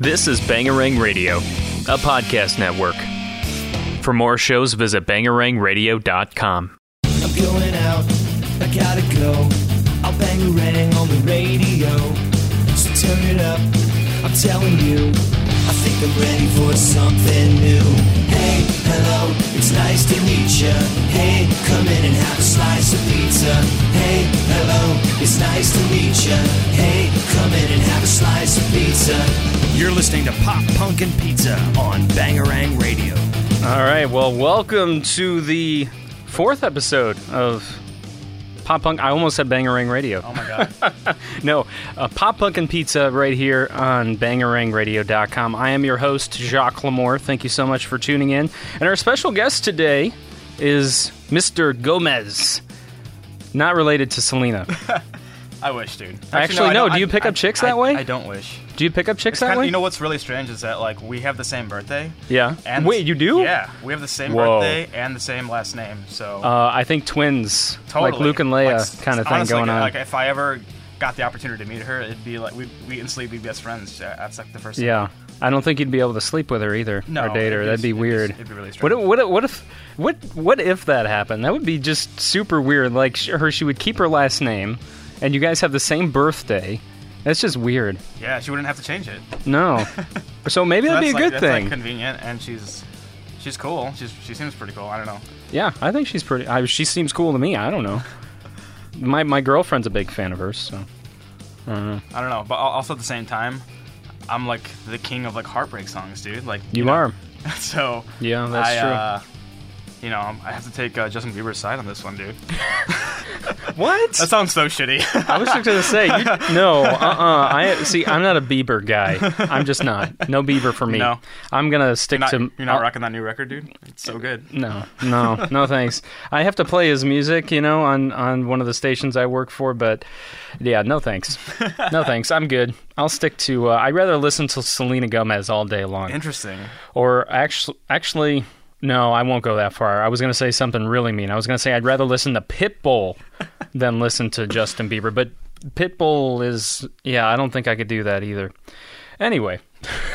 This is Bangarang Radio, a podcast network. For more shows, visit bangarangradio.com. I'm going out, I gotta go. I'll bang a rang on the radio. So turn it up, I'm telling you. I think I'm ready for something new. Hey, hello, it's nice to meet. Hey, come in and have a slice of pizza. Hey, hello, it's nice to meet. Hey, come in and have a slice of pizza. You're listening to Pop Punk and Pizza on Bangarang Radio. All right, well, welcome to the fourth episode of Pop Punk. I almost said Bangarang Radio. Oh my god. No, uh, Pop Punk and Pizza right here on bangarangradio.com. I am your host, Jacques Lamour. Thank you so much for tuning in. And our special guest today is Mr. Gomez. Not related to Selena. I wish, dude. Actually, I no, don't- do you I- pick up chicks I- that way? I don't wish. Do you pick up chicks It's that kinda- way? You know what's really strange is that like we have the same birthday. yeah. And Wait, you do? Yeah, we have the same Whoa. birthday and the same last name. So Uh, I think twins, totally, like Luke and Leia, Like, kind of thing honestly, going on. Like if I ever got the opportunity to meet her, it'd be like we we instantly be best friends. That's like the first. thing. Yeah, I don't think you'd be able to sleep with her either No, or date her. That'd be be- weird. it'd be really what, if, strange. what, if, what if what what if that happened? That would be just super weird. Like her, she would keep her last name, and you guys have the same birthday. That's just weird. Yeah, she wouldn't have to change it. No, so maybe that'd be a like, good that's, thing. Like, convenient, and she's she's cool. She's she seems pretty cool. I don't know. yeah, I think she's pretty. I, she seems cool to me. I don't know. My my girlfriend's a big fan of hers. So I don't know. I don't know, but also at the same time, I'm like the king of like heartbreak songs, dude. Like You know, are. so Yeah, that's I, true. Uh, you know, I have to take uh, Justin Bieber's side on this one, dude. What? That sounds so shitty. I was just gonna say you, no. Uh. uh I see. I'm not a Bieber guy. I'm just not. No Bieber for me. No. I'm gonna stick you're not, to. you're not I'll- rocking that new record, dude. It's so good. No, no, no. Thanks. I have to play his music, you know, on on one of the stations I work for. But yeah, no thanks. No thanks. I'm good. I'll stick to. Uh, I'd rather listen to Selena Gomez all day long. Interesting. Or actually, actually, no, I won't go that far. I was going to say something really mean. I was going to say I'd rather listen to Pitbull than listen to Justin Bieber. But Pitbull is, yeah, I don't think I could do that either. Anyway,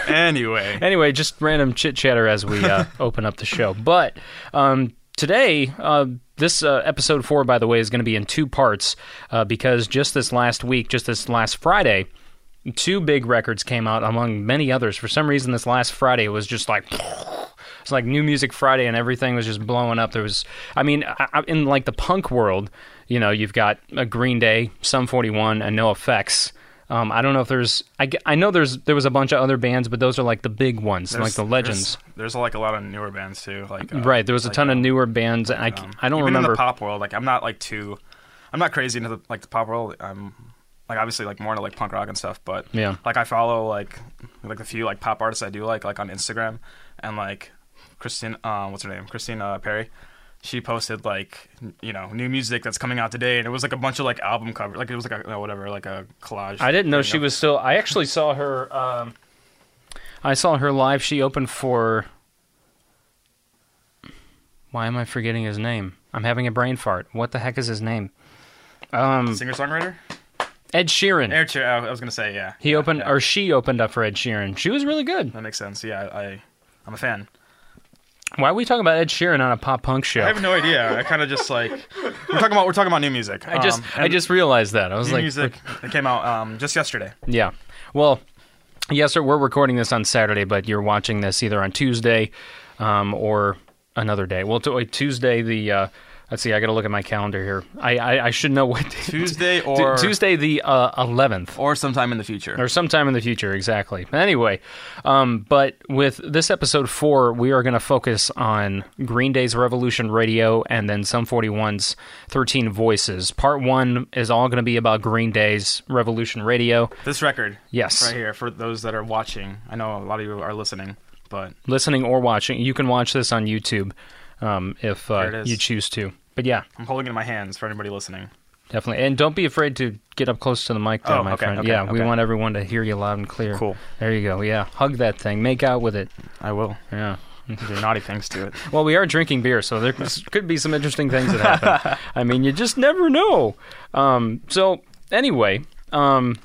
Anyway, anyway, just random chit chatter as we uh, open up the show. But um, today, uh, this uh, episode four, by the way, is going to be in two parts uh, because just this last week, just this last Friday, two big records came out among many others. For some reason, this last Friday was just like. It's like New Music Friday, and everything was just blowing up. There was, I mean, I, I- in like the punk world, you know, you've got a Green Day, Sum 41, and NOFX. Um, I don't know if there's, I, I know there's there was a bunch of other bands, but those are like the big ones, like the legends. There's, there's like a lot of newer bands too. Like uh, right, there was a like, ton of um, newer bands, and I, um, I don't even remember. in the pop world. Like I'm not like too, I'm not crazy into the, like the pop world. I'm like obviously like more into like punk rock and stuff. But Yeah. like I follow like like a few like pop artists I do like like on Instagram and like Christine, uh, what's her name? Christine uh, Perri. She posted like you know new music that's coming out today, and it was like a bunch of like album cover, like it was like a whatever, like a collage. I didn't know she was still. I actually saw her. Um, I saw her live. She opened for. Why am I forgetting his name? I'm having a brain fart. What the heck is his name? Um, singer songwriter. Ed Sheeran. Air Cheer. I was gonna say yeah. he Yeah, opened, yeah. or she opened up for Ed Sheeran. She was really good. that makes sense. Yeah, I I'm a fan. Why are we talking about Ed Sheeran on a pop punk show? I have no idea. I kind of just like we're talking about we're talking about new music. I just, Um, I just realized that. I was new like, music that came out um, just yesterday. Yeah. Well, yes, sir. We're recording this on Saturday, but you're watching this either on Tuesday um, or another day. Well, t- Tuesday. The uh, let's see. I got to look at my calendar here. I I, I should know what day- Tuesday Tu- or Tuesday the uh, eleventh. or sometime in the future. or sometime in the future, exactly. Anyway, um, but with this episode four, we are going to focus on Green Day's Revolution Radio and then Sum 41's 13 Voices. Part one is all going to be about Green Day's Revolution Radio. This record, Yes. right here for those that are watching. I know a lot of you are listening, but listening or watching. You can watch this on YouTube um, if uh, you choose to. But yeah, I'm holding it in my hands for anybody listening. definitely. And don't be afraid to get up close to the mic, there, Oh, my okay, friend. okay, yeah, we want everyone to hear you loud and clear. Cool. There you go. Yeah, hug that thing. Make out with it. I will. Yeah. Do naughty things to it. Well, we are drinking beer, so there could be some interesting things that happen. I mean, you just never know. Um, so anyway, um,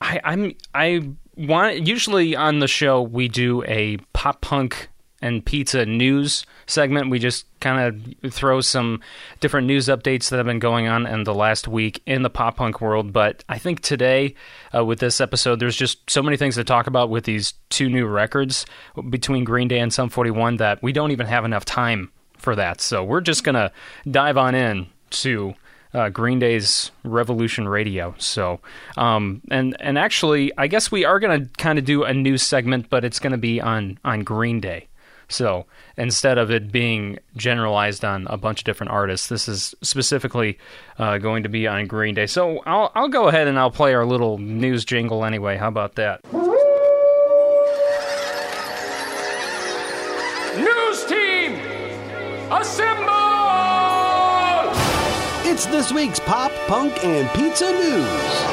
I, I'm I want, usually on the show we do a pop punk and pizza news segment. We just kind of throw some different news updates that have been going on in the last week in the pop punk world. But I think today, uh, with this episode, there's just so many things to talk about with these two new records between Green Day and Sum 41 that we don't even have enough time for that. So we're just going to dive on in to uh, Green Day's Revolution Radio. So, um, and and actually, I guess we are going to kind of do a news segment, but it's going to be on on Green Day. So instead of it being generalized on a bunch of different artists, this is specifically uh, going to be on Green Day. So I'll I'll go ahead and I'll play our little news jingle anyway. How about that? News team, assemble! It's this week's pop, punk, and pizza news.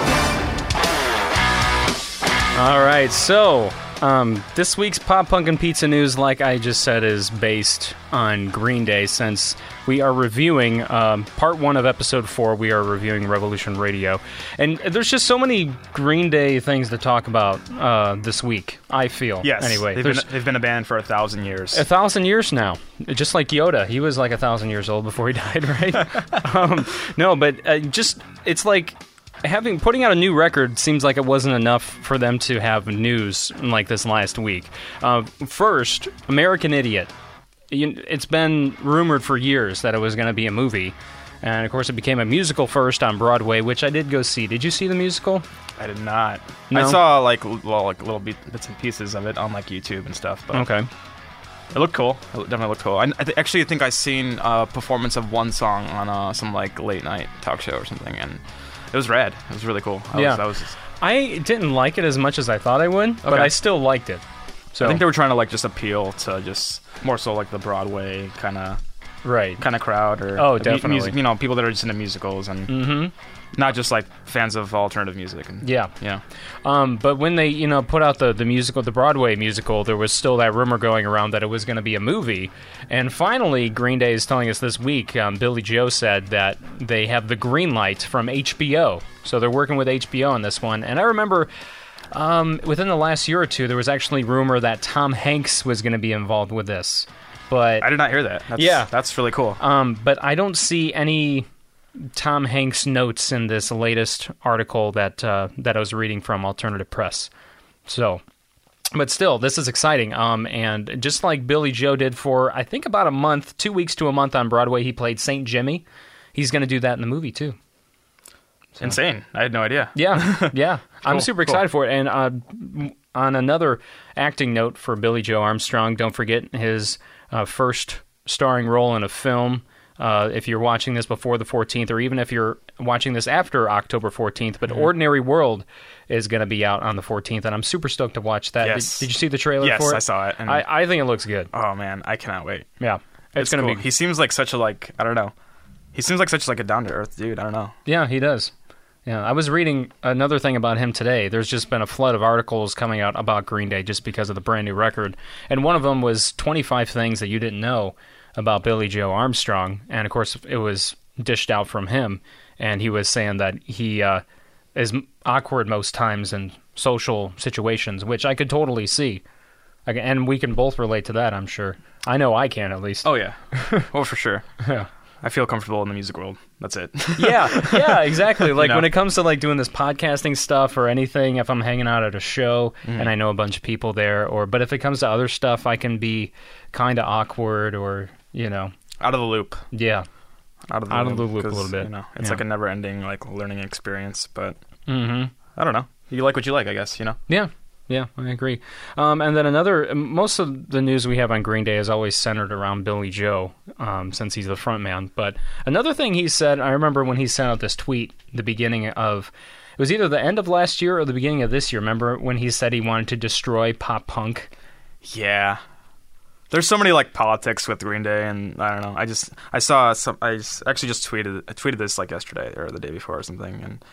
All right, so um, this week's Pop Punk and Pizza News, like I just said, is based on Green Day since we are reviewing um, part one of episode four. We are reviewing Revolution Radio. And there's just so many Green Day things to talk about uh, this week, I feel. Yes. Anyway, they've been, they've been a band for a thousand years. A thousand years now, just like Yoda. He was like a thousand years old before he died, right? um, no, but uh, just it's like having putting out a new record seems like it wasn't enough for them to have news like this last week. Uh, first, American Idiot. You- It's been rumored for years that it was going to be a movie. And of course, it became a musical first on Broadway, which I did go see. Did you see the musical? I did not. No? I saw like well, like little bits and pieces of it on like YouTube and stuff. But Okay. it looked cool. It definitely looked cool. I, I th- actually think I seen a performance of one song on uh, some like late night talk show or something, and it was rad. It was really cool. I Yeah. was, that was just, I didn't like it as much as I thought I would, but I still liked it. So I think they were trying to like just appeal to just more so like the Broadway kind of right. kind of crowd or Oh, definitely. music, you know, people that are just into musicals and Mm-hmm. Not just like fans of alternative music. And, Yeah. yeah. Um, but when they, you know, put out the, the musical, the Broadway musical, there was still that rumor going around that it was going to be a movie. And finally, Green Day is telling us this week, um, Billie Joe said that they have the green light from HBO. So they're working with HBO on this one. And I remember um, within the last year or two, there was actually rumor that Tom Hanks was going to be involved with this. But I did not hear that. That's, Yeah. that's really cool. um, but I don't see any Tom Hanks notes in this latest article that uh, that I was reading from Alternative Press. So, but still, this is exciting. Um, and just like Billie Joe did for I think about a month, two weeks to a month on Broadway, he played Saint Jimmy. He's going to do that in the movie too. Insane. I had no idea. Yeah, yeah. I'm Cool, super cool. excited for it. And uh, on another acting note for Billie Joe Armstrong, don't forget his uh, first starring role in a film. Uh, if you're watching this before the 14th, or even if you're watching this after October 14th, but Mm-hmm. Ordinary World is going to be out on the 14th, and I'm super stoked to watch that. Yes. Did, did you see the trailer Yes, for it? I saw it, I, I think it looks good. Oh man, I cannot wait. Yeah, it's, It's going to cool. be. He seems like such a like I don't know. He seems like such like a down to earth dude. I don't know. Yeah, he does. Yeah, I was reading another thing about him today. There's just been a flood of articles coming out about Green Day just because of the brand new record. And one of them was 25 things that you didn't know about Billie Joe Armstrong. And of course, it was dished out from him. And he was saying that he uh, is awkward most times in social situations, which I could totally see. Can- And we can both relate to that, I'm sure. I know I can at least. Oh yeah. well for sure. Yeah. I feel comfortable in the music world. That's it. yeah, yeah, exactly. Like when it comes to like doing this podcasting stuff or anything, if I'm hanging out at a show Mm-hmm. and I know a bunch of people there, or but if it comes to other stuff, I can be kind of awkward or you know, Out of the loop. yeah, Out of the Out loop. of the loop a little bit. You know, it's Yeah. like a never ending like learning experience. But hmm I don't know. You like what you like, I guess. You know. yeah, yeah, I agree. Um, and then another, most of the news we have on Green Day is always centered around Billie Joe, um, since he's the front man. But another thing he said, I remember when he sent out this tweet, the beginning of. It was either the end of last year or the beginning of this year. Remember when he said he wanted to destroy pop punk? Yeah. There's so many like politics with Green Day, and I don't know. I just I saw some. I actually just tweeted I tweeted this like yesterday or the day before or something, and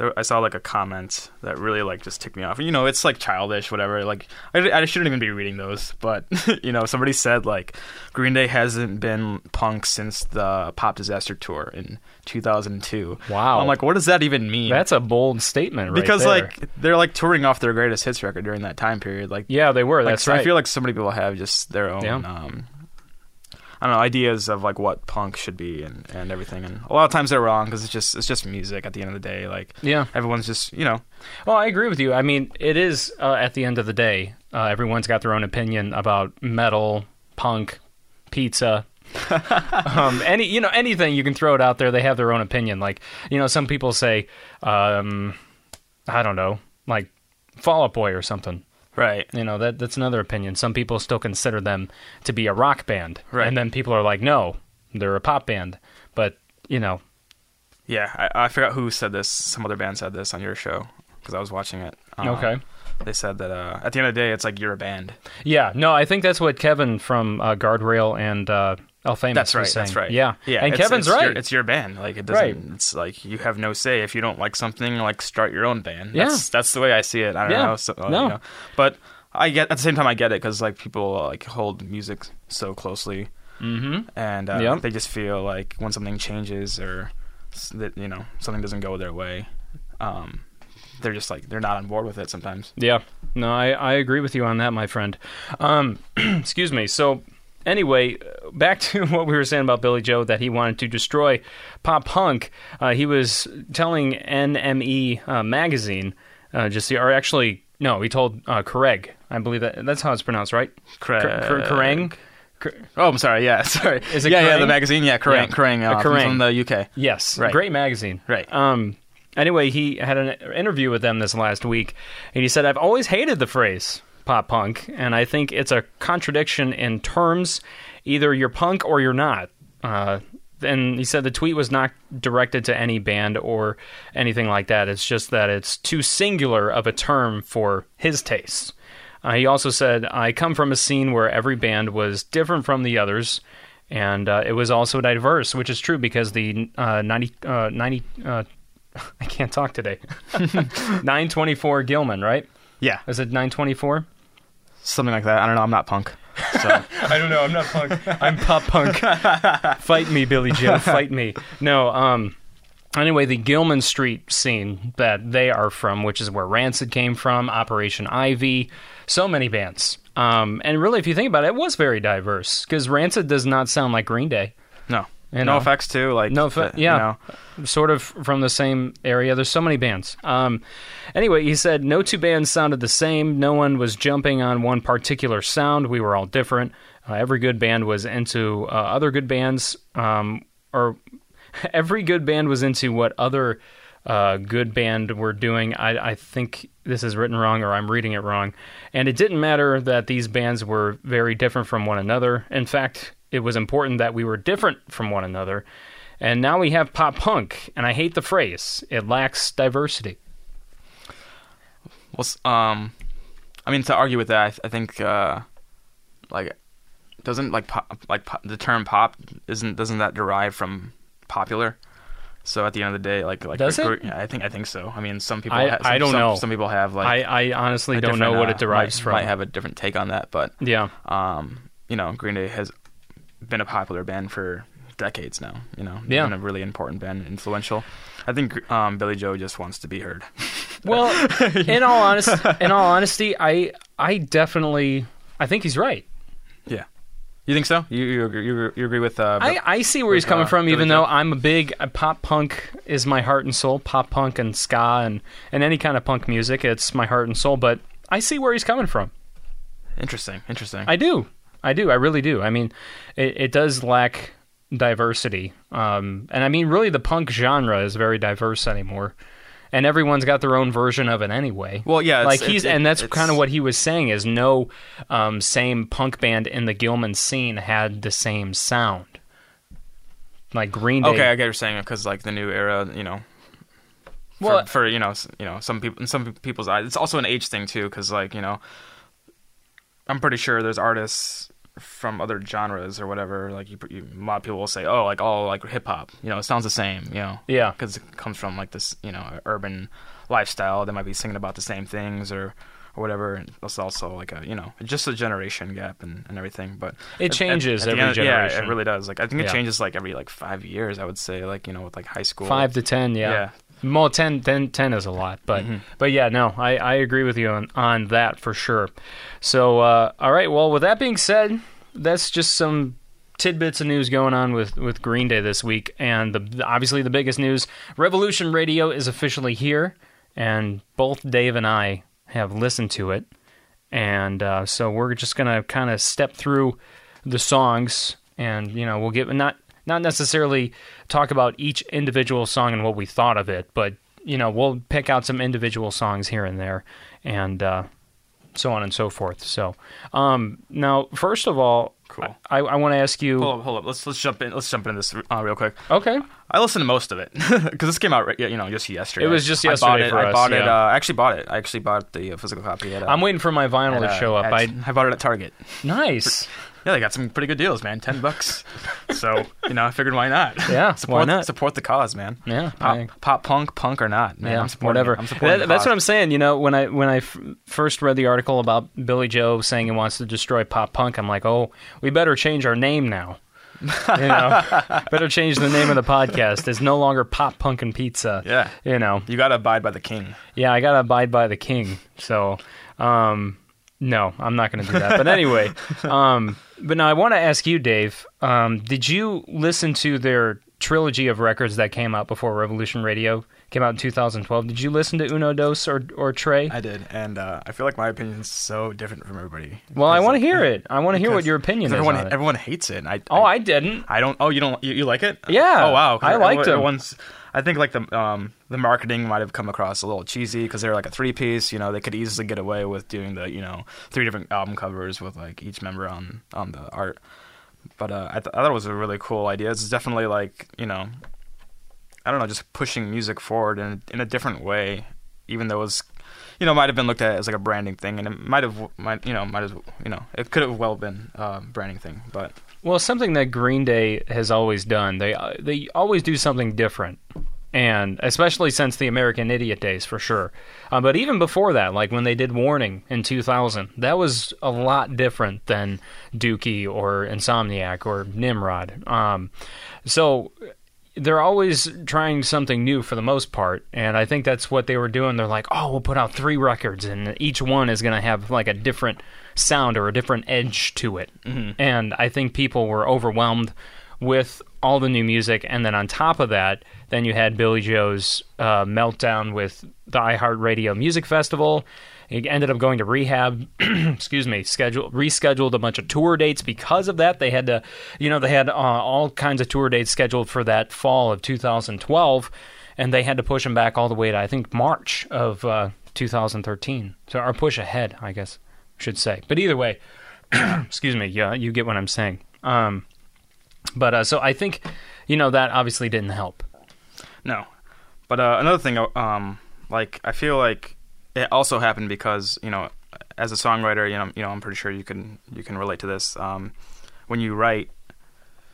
there, I saw like a comment that really like just ticked me off. You know, it's like childish, whatever. Like I, I shouldn't even be reading those, but you know, somebody said like Green Day hasn't been punk since the Pop Disaster tour in 2002. Wow. I'm like, what does that even mean? That's a bold statement, right because there. like they're like touring off their greatest hits record during that time period. Like yeah, they were. like, That's so right. I feel like so many people have just their own Yeah. um I don't know ideas of like what punk should be and, and everything and a lot of times they're wrong because it's just it's just music at the end of the day like yeah. everyone's just you know Well, I agree with you. I mean, it is uh, at the end of the day, uh, everyone's got their own opinion about metal, punk, pizza. um, any you know anything you can throw it out there. They have their own opinion. Like you know, some people say, um, I don't know, like Fall Out Boy or something. Right You know that that's another opinion. Some people still consider them to be a rock band, Right. And then people are like, no, they're a pop band. But you know, yeah I, I forgot who said this some other band said this on your show because I was watching it Um, okay. they said that uh, at the end of the day it's like you're a band Yeah, no, I think that's what Kevin from uh, Guardrail and uh, El Famous that's right that's right Yeah, yeah and it's- Kevin's it's right. your, it's your band like it doesn't Right. it's like you have no say if you don't like something like start your own band Yeah. that's that's the way I see it I don't Yeah. know so, uh, No. you know. but I get at the same time I get it because like people like hold music so closely mm-hmm. and uh, Yep. they just feel like when something changes or that you know something doesn't go their way, um, they're just like they're not on board with it sometimes. Yeah, no, I, I agree with you on that, my friend. Um, excuse me. So, anyway, uh, back to what we were saying about Billie Joe that he wanted to destroy pop punk. Uh, he was telling NME uh, magazine, uh, just the, or actually, no, he told uh, Craig. I believe that that's how it's pronounced, right? Craig. Cr- Cr- Kerrang? Oh, I'm sorry. Yeah, sorry. Is it yeah, yeah, the magazine. Yeah, Kerrang. Yeah. Kerrang, uh, Uh, from- Kerrang. From, the UK. Yes, Right. great magazine. Right. Um. Anyway, he had an interview with them this last week, and he said, "I've always hated the phrase pop punk, and I think it's a contradiction in terms. Either you're punk or you're not." Uh, and he said the tweet was not directed to any band or anything like that. It's just that it's too singular of a term for his tastes. Uh, he also said, I come from a scene where every band was different from the others, and uh, it was also diverse, which is true because the uh, 90, uh, 90 uh, I can't talk today. 924 Gilman, right? Yeah, Is it 924? Something like that. I don't know. I'm not punk. So I don't know. I'm not punk. I'm pop punk. fight me, Billie Joe. Fight me. No. Um. Anyway, the Gilman Street scene that they are from, which is where Rancid came from, Operation Ivy, so many bands. Um. And really, if you think about it, it was very diverse because Rancid does not sound like Green Day. no, You no know. effects too. Like No, you yeah, know. sort of from the same area. There's so many bands. Um, anyway, he said no two bands sounded the same. No one was jumping on one particular sound. We were all different. Uh, every good band was into uh, other good bands, um, or every good band was into what other uh, good band were doing. I, I think this is written wrong, or I'm reading it wrong. And it didn't matter that these bands were very different from one another. In fact, it was important that we were different from one another. And now we have pop punk, and I hate the phrase. It lacks diversity. Well, um, I mean, to argue with that, I, th- I think, uh, like, doesn't like pop, like pop, the term pop isn't doesn't that derive from popular? So at the end of the day, like, like Does it? yeah, I think I think so. I mean, some people, I- ha- some, I don't some, know. Some people have like I, I honestly don't know what uh, it derives might, from. Might have a different take on that, but yeah, um, you know, Green Day has been a popular band for decades now. You know, Yeah. been a really important band, influential. I think um, Billie Joe just wants to be heard. Well, in all honest, in all honesty, I I definitely I think he's right. yeah, you think so? You you agree, you, you agree with? Uh, I, I see where he's coming uh, from, even though I'm a big uh, pop punk is my heart and soul. Pop punk and ska and and any kind of punk music, it's my heart and soul. But I see where he's coming from. interesting, interesting. I do. I do. I really do. I mean, it, it does lack diversity. Um, and I mean, really, the punk genre is very diverse anymore. And everyone's got their own version of it anyway. Well, yeah, it's- like he's, it- and that's kind of what he was saying is no um, same punk band in the Gilman scene had the same sound. Like Green Day. okay, I get what you're saying because like the new era, you know. For, Well- for you know, you know, some people in some people's eyes, it's also an age thing too, because like you know, I'm pretty sure there's artists from other genres or whatever. Like you, you a lot of people will say, oh, like all like hip hop. You know, it sounds the same. You know, Yeah. because it comes from like this, you know, urban lifestyle. They might be singing about the same things or. Or whatever, and it's also like a you know just a generation gap and, and everything. But It at- at- changes at every end- generation. Yeah, it really does. Like I think it Yeah. changes like every like five years. I would say like you know with like high school. Five to ten, yeah. Yeah. Well, 10, 10, 10 is a lot, but Mm-hmm. but yeah, no, I, I agree with you on, on that for sure. So, uh, all right, well, with that being said, that's just some tidbits of news going on with, with Green Day this week, and the obviously the biggest news: Revolution Radio is officially here, and both Dave and I have listened to it, and uh, so we're just gonna kind of step through the songs, and you know, we'll get not not necessarily talk about each individual song and what we thought of it, but you know, we'll pick out some individual songs here and there, and uh, so on and so forth. So, um, now, first of all, Cool. I, I want to ask you. Hold up, hold up. Let's let's jump in. Let's jump into this uh, real quick. Okay. I listened to most of it because this came out, you know, just yesterday. It was just yesterday. I bought it. for I us, bought it. yeah. Uh, I actually bought it. I actually bought the uh, physical copy. At, I'm waiting for my vinyl at, to uh, show up. at- I I bought it at Target. nice. Yeah, they got some pretty good deals, man. Ten bucks. so you know, I figured why not? Yeah, support why not? support the cause, man. Yeah, pop, pop punk, punk or not, man. yeah, I'm supporting whatever. It. I'm supporting That- that's what I'm saying. You know, when I when I f- first read the article about Billie Joe saying he wants to destroy pop punk, I'm like, oh, we better change our name now. you know, better change the name of the podcast. It's no longer pop punk and pizza. Yeah. you know, You gotta abide by the king. yeah, I gotta abide by the king. So, um, no, I'm not gonna do that. But anyway, um, but now I want to ask you, Dave. Um, did you listen to their trilogy of records that came out before Revolution Radio came out in 2012? Did you listen to Uno Dos or or Tré? I did, and uh, I feel like my opinion is so different from everybody. well, I want to hear it. I want to hear what your opinion is everyone, it. everyone hates it. I, oh, I didn't. I don't. Oh, you don't. You, you like it? Yeah, Oh wow. I liked everyone- them. Everyone's. I think like the um the marketing might have come across a little cheesy because they're like a three piece. You know, they could easily get away with doing the you know three different album covers with like each member on on the art. But uh, I, th- I thought it was a really cool idea. It's definitely like you know, I don't know, just pushing music forward in in a different way, even though it was. You know, might have been looked at as like a branding thing, and it might have, might you know, might as you know, it could have well been a branding thing, but Well, something that Green Day has always done. They uh, they always do something different, and especially since the American Idiot days, for sure. Uh, but even before that, like when they did Warning in 2000, that was a lot different than Dookie or Insomniac or Nimrod. Um, so they're always trying something new for the most part, and I think that's what they were doing. They're like, oh, we'll put out three records, and each one is going to have like a different sound or a different edge to it. And I think people were overwhelmed with all the new music, and then on top of that, then you had Billie Joe's uh, meltdown with the iHeartRadio Music Festival. He ended up going to rehab. excuse me. Schedule rescheduled a bunch of tour dates because of that. They had to, you know, they had uh, all kinds of tour dates scheduled for that fall of 2012, and they had to push them back all the way to I think March of uh, 2013. So or push ahead, I guess should say. But either way, excuse me. Yeah, you get what I'm saying. Um, but uh, so I think, you know, that obviously didn't help. No, but uh, another thing, uh, um, like I feel like it also happened because you know, as a songwriter, you know, you know, I'm pretty sure you can you can relate to this. Um, when you write,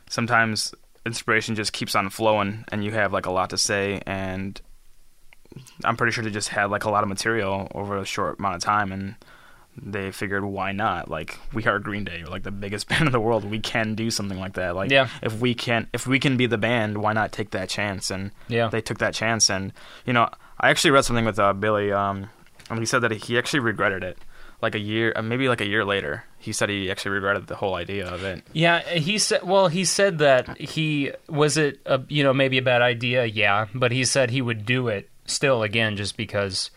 sometimes inspiration just keeps on flowing, and you have like a lot to say, and I'm pretty sure they just had like a lot of material over a short amount of time, and they figured why not? Like we are Green Day, we're like the biggest band in the world. We can do something like that. Like Yeah. if we can if we can be the band, why not take that chance? And Yeah. they took that chance. And you know, I actually read something with uh, Billy, um, and he said that he actually regretted it. Like a year, uh, maybe like a year later, he said he actually regretted the whole idea of it. Yeah, he said. Well, he said that he was it. A, you know, maybe a bad idea. Yeah, but he said he would do it still again, just because.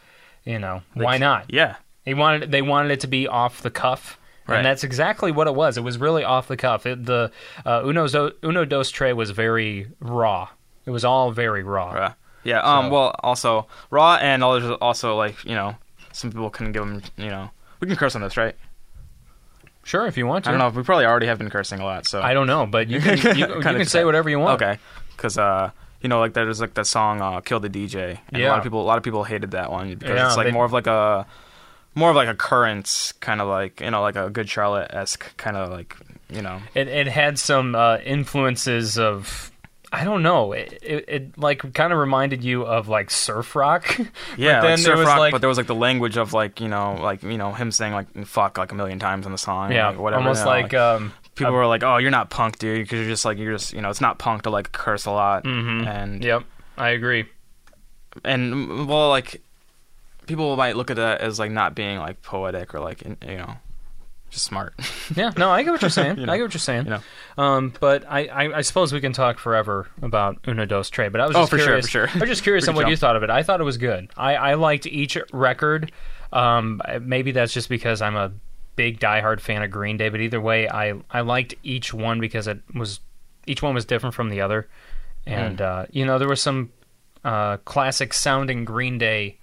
You know, why not? Yeah, He wanted. They wanted it to be off the cuff. Right. And that's exactly what it was. It was really off the cuff. It, the uh, Uno, Zo- Uno Dos Tre was very raw. It was all very raw. Raw. Yeah. Um. So- Well, also raw, and also like you know, some people can give them. You know, we can curse on this, right? Sure, if you want to. I don't know. We probably already have been cursing a lot. So I don't know, but you can you, you can say whatever you want. Okay. Because uh, you know, like there's like that song uh, "Kill the DJ," and a Yeah. lot of people, a lot of people hated that one because Yeah, it's like they- more of like a more of like a current kind of like you know like a Good Charlotte esque kind of like you know It it had some uh, influences of I don't know. It, it, it like kind of reminded you of like surf rock. yeah but then like surf rock, like but there was like the language of like you know like you know him saying like fuck like a million times in the song yeah, like, whatever almost you know, like, um, people were like oh you're not punk dude because you're just like you're just you know it's not punk to like curse a lot Mm-hmm. and Yep, I agree. and well like people might look at that as like not being like poetic or like you know just smart Yeah, no, I get what you're saying. You know, I get what you're saying. you know Um, but I, I, I suppose we can talk forever about Uno Dos Tre. But I was just Oh, just for sure, curious. for sure. I was just curious on what you thought of it. I thought it was good. I, I liked each record. Um, maybe that's just because I'm a big diehard fan of Green Day. But either way, I I liked each one because it was each one was different from the other, and Hmm. uh, you know there was some uh, classic sounding Green Day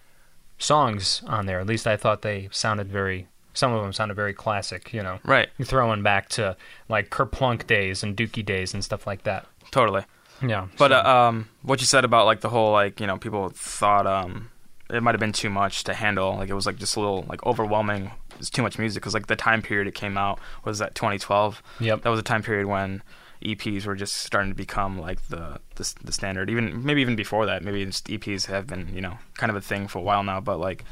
songs on there. At least I thought they sounded very. Some of them sounded very classic. You know right throwing back to like Kerplunk days and Dookie days and stuff like that. totally Yeah, But so- uh, um, what you said about like the whole like you know people thought um it might have been too much to handle like it was like just a little like overwhelming. It's too much music because like the time period it came out was that 2012. Yep. That was a time period when EPs were just starting to become like the the, the standard. Even maybe even before that, maybe just EPs have been you know kind of a thing for a while now. But like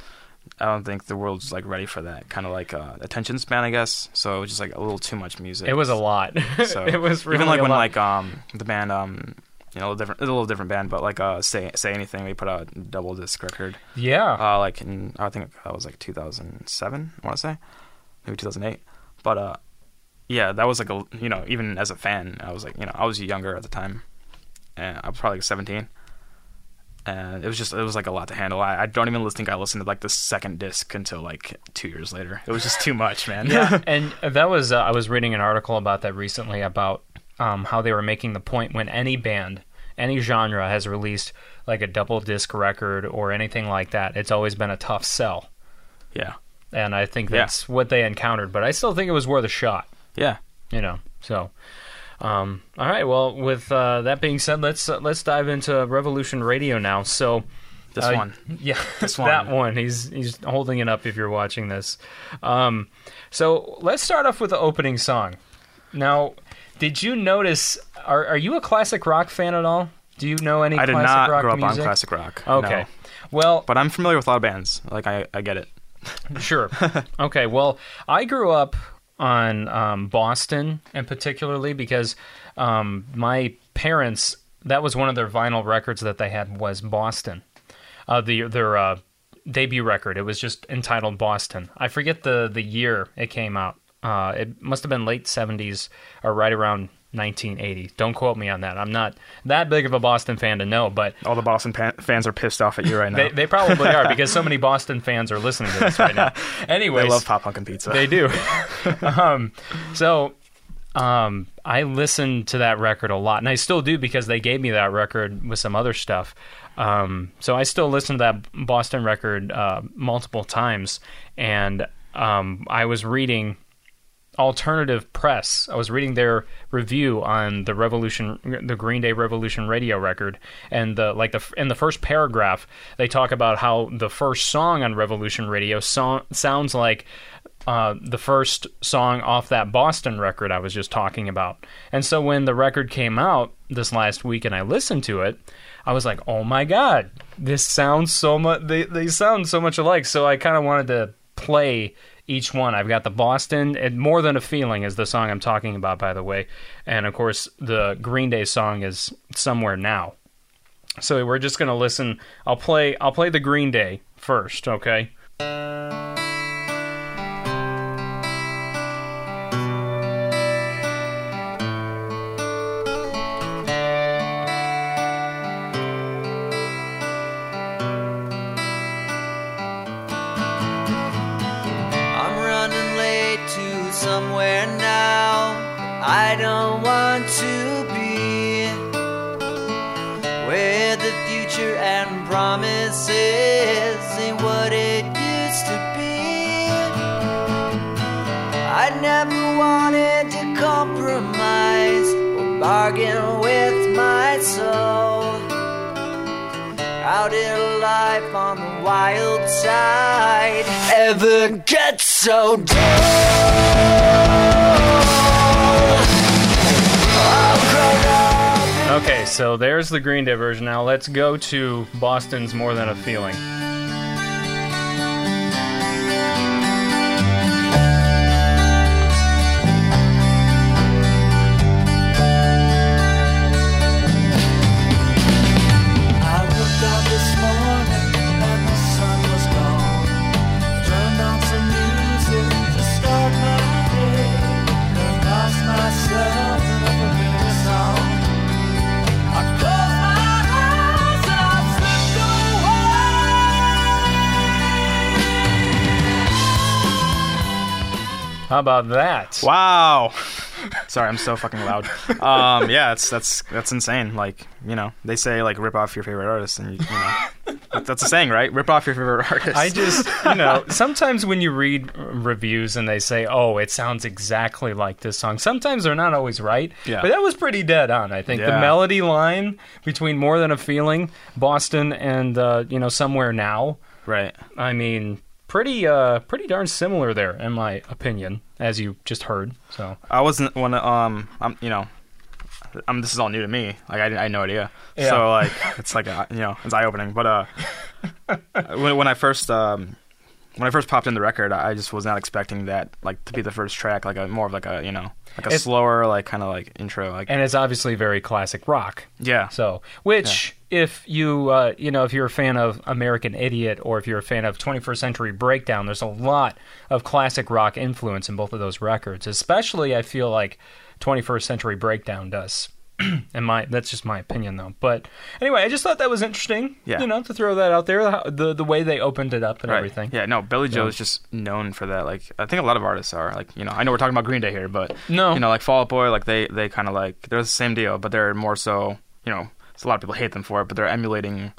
I don't think the world's like ready for that kind of like uh, attention span, I guess. So it was just like a little too much music. it was a lot. So it was really even like when lot. like um the band um you know a little different a little different band but like uh say say anything they put out a double disc record yeah, uh like in I think that was like 2007 I want to say maybe 2008 but uh yeah that was like a you know even as a fan I was like you know I was younger at the time and I was probably like 17 and it was just it was like a lot to handle. I, I don't even think I listened to like the second disc until like two years later. It was just too much, man. yeah. And that was uh, I was reading an article about that recently about um, how they were making the point when any band, any genre has released like a double disc record or anything like that, it's always been a tough sell. yeah, And I think Yeah. that's what they encountered. But I still think it was worth a shot. Yeah. you know so um, all right well with uh, that being said let's uh, let's dive into revolution radio now so This uh, one. yeah This that one. one he's he's holding it up if you're watching this um, so let's start off with the opening song now did you notice are, are you a classic rock fan at all do you know any I did not grow up music on classic rock. okay no. well But I'm familiar with a lot of bands. Like I, I get it. Sure. okay. Well, I grew up on um, Boston, and particularly because um, my parents that was one of their vinyl records that they had was Boston. Uh, the their uh, debut record. It was just entitled Boston. I forget the the year it came out. Uh, it must have been late seventies or right around 1980. Don't quote me on that. I'm not that big of a Boston fan to know, but All the Boston pan- fans are pissed off at you right now. they, they probably are because so many Boston fans are listening to this right now. Anyway, They love pop punk and pizza. they do. um, so um, I listened to that record a lot, and I still do because they gave me that record with some other stuff. Um, so I still listen to that Boston record uh, multiple times, and um, I was reading alternative press. I was reading their review on the Revolution, the Green Day Revolution radio record, and the like the in the first paragraph they talk about how the first song on Revolution Radio so- sounds like. Uh, the first song off that Boston record I was just talking about. And so when the record came out this last week and I listened to it, I was like, "Oh my god, this sounds so much they they sound so much alike." So I kind of wanted to play each one. I've got the Boston, and More Than a Feeling is the song I'm talking about, by the way. And of course, the Green Day song is Somewhere Now. So we're just gonna listen. I'll play. I'll play the Green Day first, okay? Life on the wild side ever so dull. Okay, so there's the Green Day version. Now let's go to Boston's More Than a Feeling. How about that? Wow. Sorry, I'm so fucking loud. Um, yeah, that's that's that's insane. Like, you know, they say like rip off your favorite artist, and you, you know, that's a saying, right? Rip off your favorite artist. I just, you know, sometimes when you read reviews and they say, "Oh, it sounds exactly like this song," sometimes they're not always right. Yeah. But that was pretty dead on. I think the melody line between "More Than a Feeling," Boston, and uh, you know, "Somewhere Now." right. I mean, pretty, uh, pretty darn similar there, in my opinion, as you just heard. So I wasn't one. Um, I'm you know, I'm this is all new to me. Like I, I had no idea. Yeah. So like it's like a, you know it's eye opening. But uh, when when I first um. When I first popped in the record, I just was not expecting that, like, to be the first track, like a more of like a, you know, like a It's- slower, like kind of like intro, like, and it's obviously very classic rock. yeah, So, which if you uh, you know if you're a fan of American Idiot or if you're a fan of 21st Century Breakdown, there's a lot of classic rock influence in both of those records. Especially, I feel like 21st Century Breakdown does. and my that's just my opinion though. But anyway, I just thought that was interesting. Yeah. You know, to throw that out there, the the way they opened it up and right. everything. Yeah, no, Billie Joe Yeah. is just known for that. Like, I think a lot of artists are. Like, you know, I know we're talking about Green Day here, but No. you know, like Fall Out Boy, like they they kind of like they're the same deal, but they're more so. You know, so a lot of people hate them for it, but they're emulating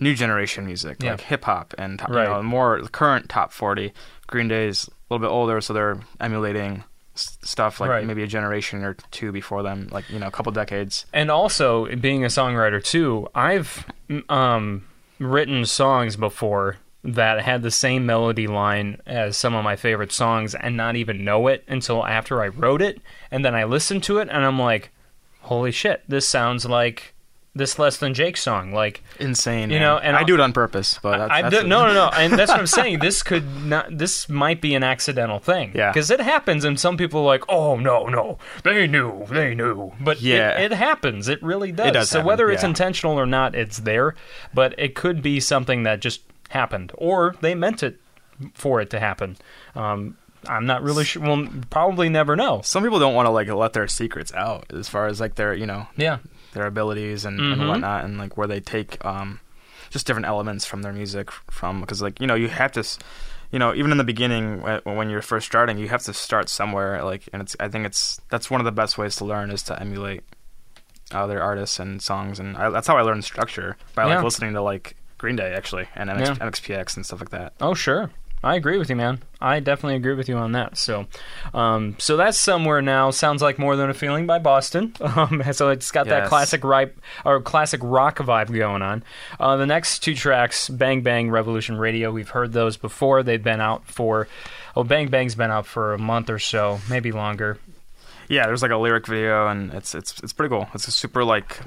new generation music, Yeah. like hip hop and top- Right. know more current top forty. Green Day's a little bit older, so they're emulating stuff like Right. maybe a generation or two before them, like you know, a couple decades. And also, being a songwriter too, I've um, written songs before that had the same melody line as some of my favorite songs and not even know it until after I wrote it. And then I listen to it and I'm like, holy shit, this sounds like this Less Than Jake song. Like, Insane, You man. know, and I I'll- do it on purpose, but that's, I that's do, no, no, no, and that's what I'm saying. This could not. This might be an accidental thing. Yeah. because it happens, and some people are like, "Oh no, no, they knew, they knew." But Yeah. it, it happens. It really does. does so happen, whether it's yeah. intentional or not, it's there. But it could be something that just happened, or they meant it for it to happen. Um, I'm not really sure. We'll probably never know. Some people don't want to like let their secrets out as far as like their you know Yeah, their abilities and, Mhm. and whatnot, and like where they take um, just different elements from their music from because like you know you have to, s- you know, even in the beginning when you're first starting, you have to start somewhere. Like, and it's I think it's that's one of the best ways to learn is to emulate other artists and songs, and I, that's how I learned structure by like Yeah. listening to like Green Day actually and MX, Yeah. MXPX and stuff like that. Oh, sure. I agree with you, man. I definitely agree with you on that. So, um, so that's somewhere now. Sounds like more than a feeling by Boston. Um, so it's got that classic ripe or classic rock vibe going on. Uh, the next two tracks, Bang Bang, Revolution Radio. We've heard those before. They've been out for. Oh, Bang Bang's been out for a month or so, maybe longer. Yeah, there's like a lyric video, and it's it's it's pretty cool. It's a super like,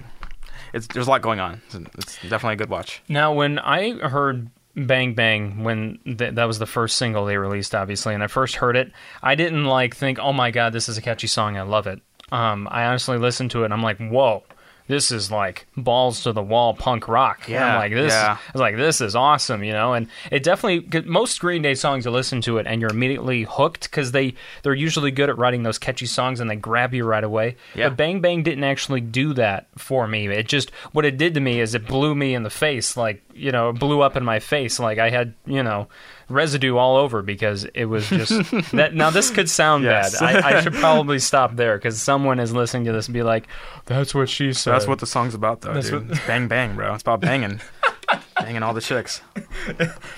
it's there's a lot going on. It's, it's definitely a good watch. Now, when I heard Bang Bang, when th- that was the first single they released, obviously, and I first heard it, I didn't like think, "Oh my god, this is a catchy song. I love it." Um, I honestly listened to it, and I'm like, "Whoa." This is like balls to the wall punk rock. And I'm Yeah, like this. yeah. I was like, this is awesome, you know. And it definitely most Green Day songs you listen to it and you're immediately hooked because they they're usually good at writing those catchy songs and they grab you right away. Yeah. But Bang Bang didn't actually do that for me. It just what it did to me is it blew me in the face, like you know, it blew up in my face, like I had you know residue all over because it was just that. Now this could sound Yes. bad. I, I should probably stop there because someone is listening to this and be like, "That's what she said." That's what the song's about, though, That's dude. what- It's bang bang, bro. It's about banging, banging all the chicks.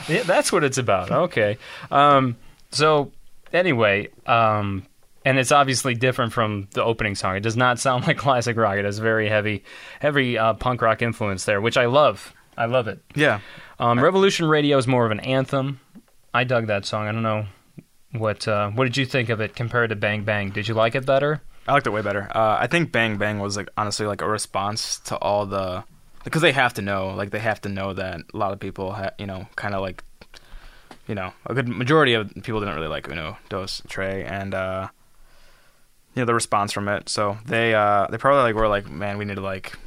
Yeah, that's what it's about. Okay. Um, so anyway, um, and it's obviously different from the opening song. It does not sound like classic rock. It has very heavy, heavy uh, punk rock influence there, which I love. I love it. Yeah. Um, Revolution Radio is more of an anthem. I dug that song. I don't know what uh, what did you think of it compared to Bang Bang? Did you like it better? I liked it way better. Uh, I think Bang Bang was like honestly like a response to all the because they have to know like they have to know that a lot of people ha- you know kind of like you know a good majority of people didn't really like Uno Dos Tré and uh, you know the response from it. So they uh, they probably like were like man we need to like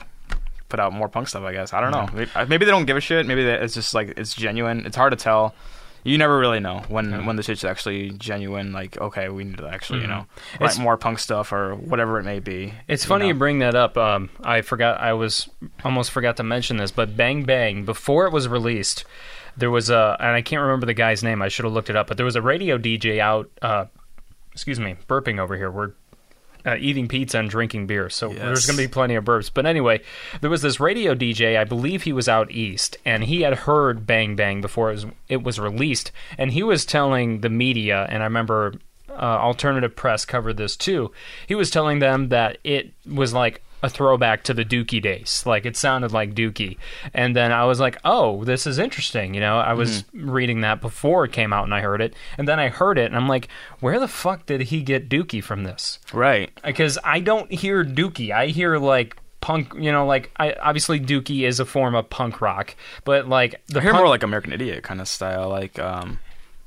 put out more punk stuff. I guess I don't know. Maybe, maybe they don't give a shit. Maybe they, it's just like it's genuine. It's hard to tell. You never really know when when the shit's actually genuine. Like, okay, we need to actually, you know, write It's- more punk stuff or whatever it may be. It's you funny know? you bring that up. Um, I forgot. I was almost forgot to mention this, but Bang Bang before it was released, there was a, and I can't remember the guy's name. I should have looked it up, but there was a radio DJ out. Uh, excuse me, burping over here. We're uh, eating pizza and drinking beer, so there's going to be plenty of burps. But anyway, there was this radio DJ. I believe he was out east, and he had heard Bang Bang before it was it was released, and he was telling the media. And I remember uh, alternative press covered this too. He was telling them that it was like a throwback to the Dookie days. Like it sounded like Dookie. And then I was like, "Oh, this is interesting." You know, I was reading that before it came out and I heard it. And then I heard it and I'm like, "Where the fuck did he get Dookie from this?" Right. Because I don't hear Dookie. I hear like punk, you know, like I obviously Dookie is a form of punk rock, but like the I hear punk- more like American Idiot kind of style. Like, um,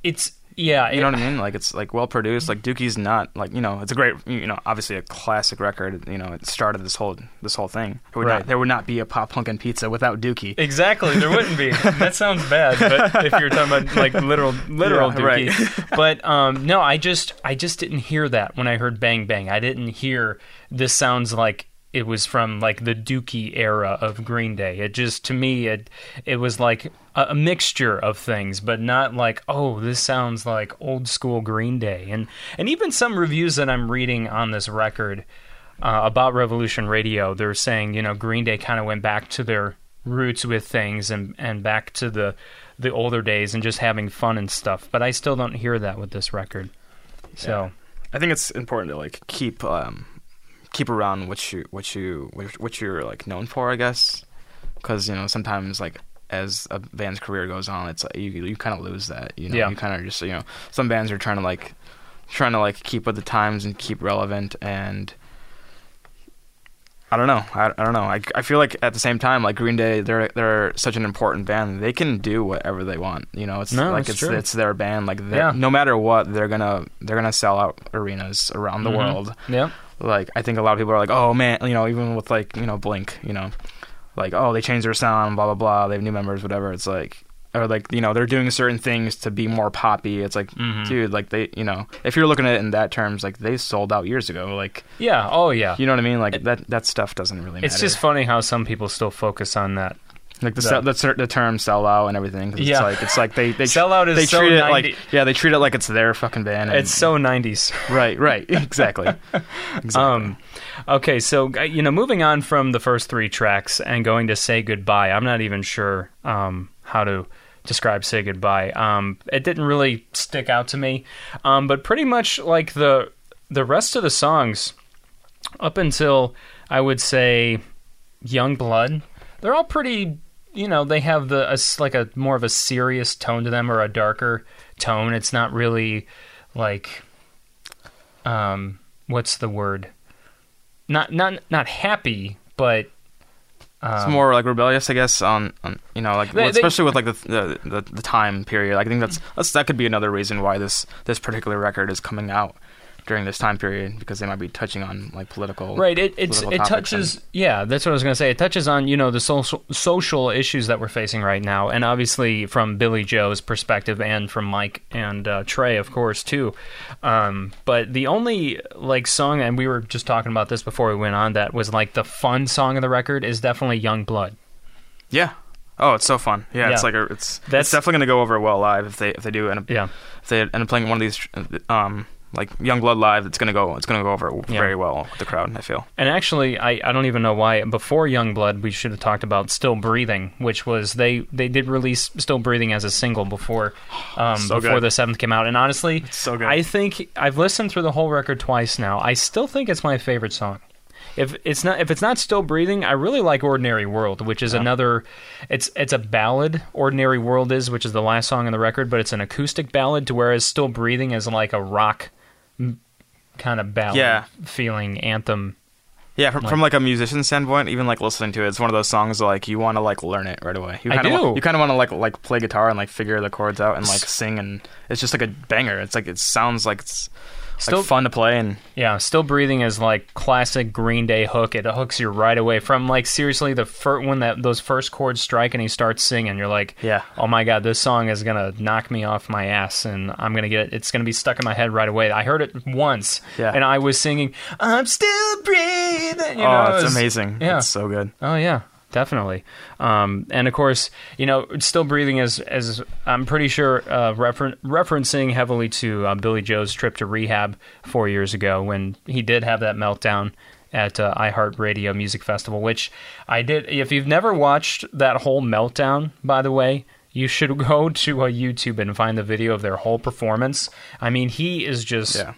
it's yeah, you know what I mean? Like it's like well produced. Like Dookie's not like you know it's a great you know obviously a classic record. You know it started this whole this whole thing. There would Right. not there would not be a pop punk and pizza without Dookie. Exactly, there wouldn't be. that sounds bad, but if you're talking about like literal, literal Yeah, Dookie. But um, no, I just, I just didn't hear that when I heard Bang Bang. I didn't hear this sounds like it was from like the Dookie era of Green Day. It just, to me, it, it was like a, a mixture of things, but not like, oh, this sounds like old school Green Day. And and even some reviews that I'm reading on this record uh, about Revolution Radio, they're saying, you know, Green Day kind of went back to their roots with things and and back to the the older days and just having fun and stuff. But I still don't hear that with this record. So I think it's important to like keep um, keep around what you what you what- what you're like known for. I guess because you know sometimes like as a band's career goes on, it's like you you kind of lose that. You know, Yeah. you kind of just you know some bands are trying to like trying to like keep with the times and keep relevant and. I don't know. I, I don't know. I, I feel like at the same time, like Green Day, they're they're such an important band. They can do whatever they want. You know, it's No, like it's it's true. it's their band. Like Yeah. no matter what, they're gonna they're gonna sell out arenas around the Mhm. world. yeah, Like I think a lot of people are like, oh man, you know, even with like you know Blink, you know, like oh they changed their sound, blah blah blah. They have new members, whatever. It's like or like you know they're doing certain things to be more poppy. It's like, Mhm. dude, like they you know if you're looking at it in that terms, like they sold out years ago. Like yeah, oh yeah. you know what I mean? Like that that stuff doesn't really matter. It's just funny how some people still focus on that. Like the that- sell, the, the term sell out and everything. Yeah. it's like it's like they they Sellout is they so treat it 90 like yeah they treat it like it's their fucking band. and- It's so 90s. right right exactly. exactly. Um, okay, so uh, you know, moving on from the first three tracks and going to "Say Goodbye," I'm not even sure um, how to describe "Say Goodbye." Um, it didn't really stick out to me, um, but pretty much like the the rest of the songs, up until I would say "Young Blood," they're all pretty. You know, they have the a like a more of a serious tone to them or a darker tone. It's not really like um what's the word not not not happy but it's um, more like rebellious, I guess. On, on you know, like They- they- especially with like the, the the the time period. I think that's, that's that could be another reason why this this particular record is coming out during this time period because they might be touching on like political right it it's political it touches and- yeah that's what i was going to say. It touches on you know the social social issues that we're facing right now and obviously from billie joe's perspective and from mike and uh, tré of course too. Um, but the only like song and we were just talking about this before we went on that was like the fun song of the record is definitely young blood. Yeah. Oh, it's so fun. Yeah, it's like a, it's That's- it's definitely gonna go over well live if they if they do end up yeah. if they end up playing one of these um like Young Blood live. It's gonna go it's gonna go over Yeah. very well with the crowd. I feel. And actually, I, I don't even know why. Before Youngblood, we should have talked about Still Breathing, which was they they did release Still Breathing as a single before um, So before good. the seventh came out. And honestly, so good. I think I've listened through the whole record twice now. I still think it's my favorite song. if it's not if it's not still breathing, I really like Ordinary World, which is another. It's it's a ballad. Ordinary World is, which is the last song on the record, but it's an acoustic ballad. To whereas Still Breathing is like a rock kind of ballad Yeah. feeling anthem. Yeah, from, from like a musician standpoint, even like listening to it, it's one of those songs like you want to like learn it right away. You I kinda wa- do. you kind of want to like like play guitar and like figure the chords out and like sing, and it's just like a banger. It's like it sounds like it's Still- like fun to play, and Yeah, Still Breathing is like classic Green Day hook. It hooks you right away from like seriously the first when that those first chords strike and he starts singing, you're like, Yeah. oh my god, this song is gonna knock me off my ass, and I'm gonna get it it's gonna be stuck in my head right away. I heard it once, Yeah. and I was singing, I'm still breathing. You oh, know, it it's was- amazing. Yeah. It's so good. Oh yeah, definitely. Um, and of course, you know, still breathing as as I'm pretty sure uh, refer- referencing heavily to uh, Billie Joe's trip to rehab four years ago when he did have that meltdown at uh, iHeartRadio Music Festival, which I did. If you've never watched that whole meltdown, by the way. You should go to uh, YouTube and find the video of their whole performance. I mean, he is just. Yeah.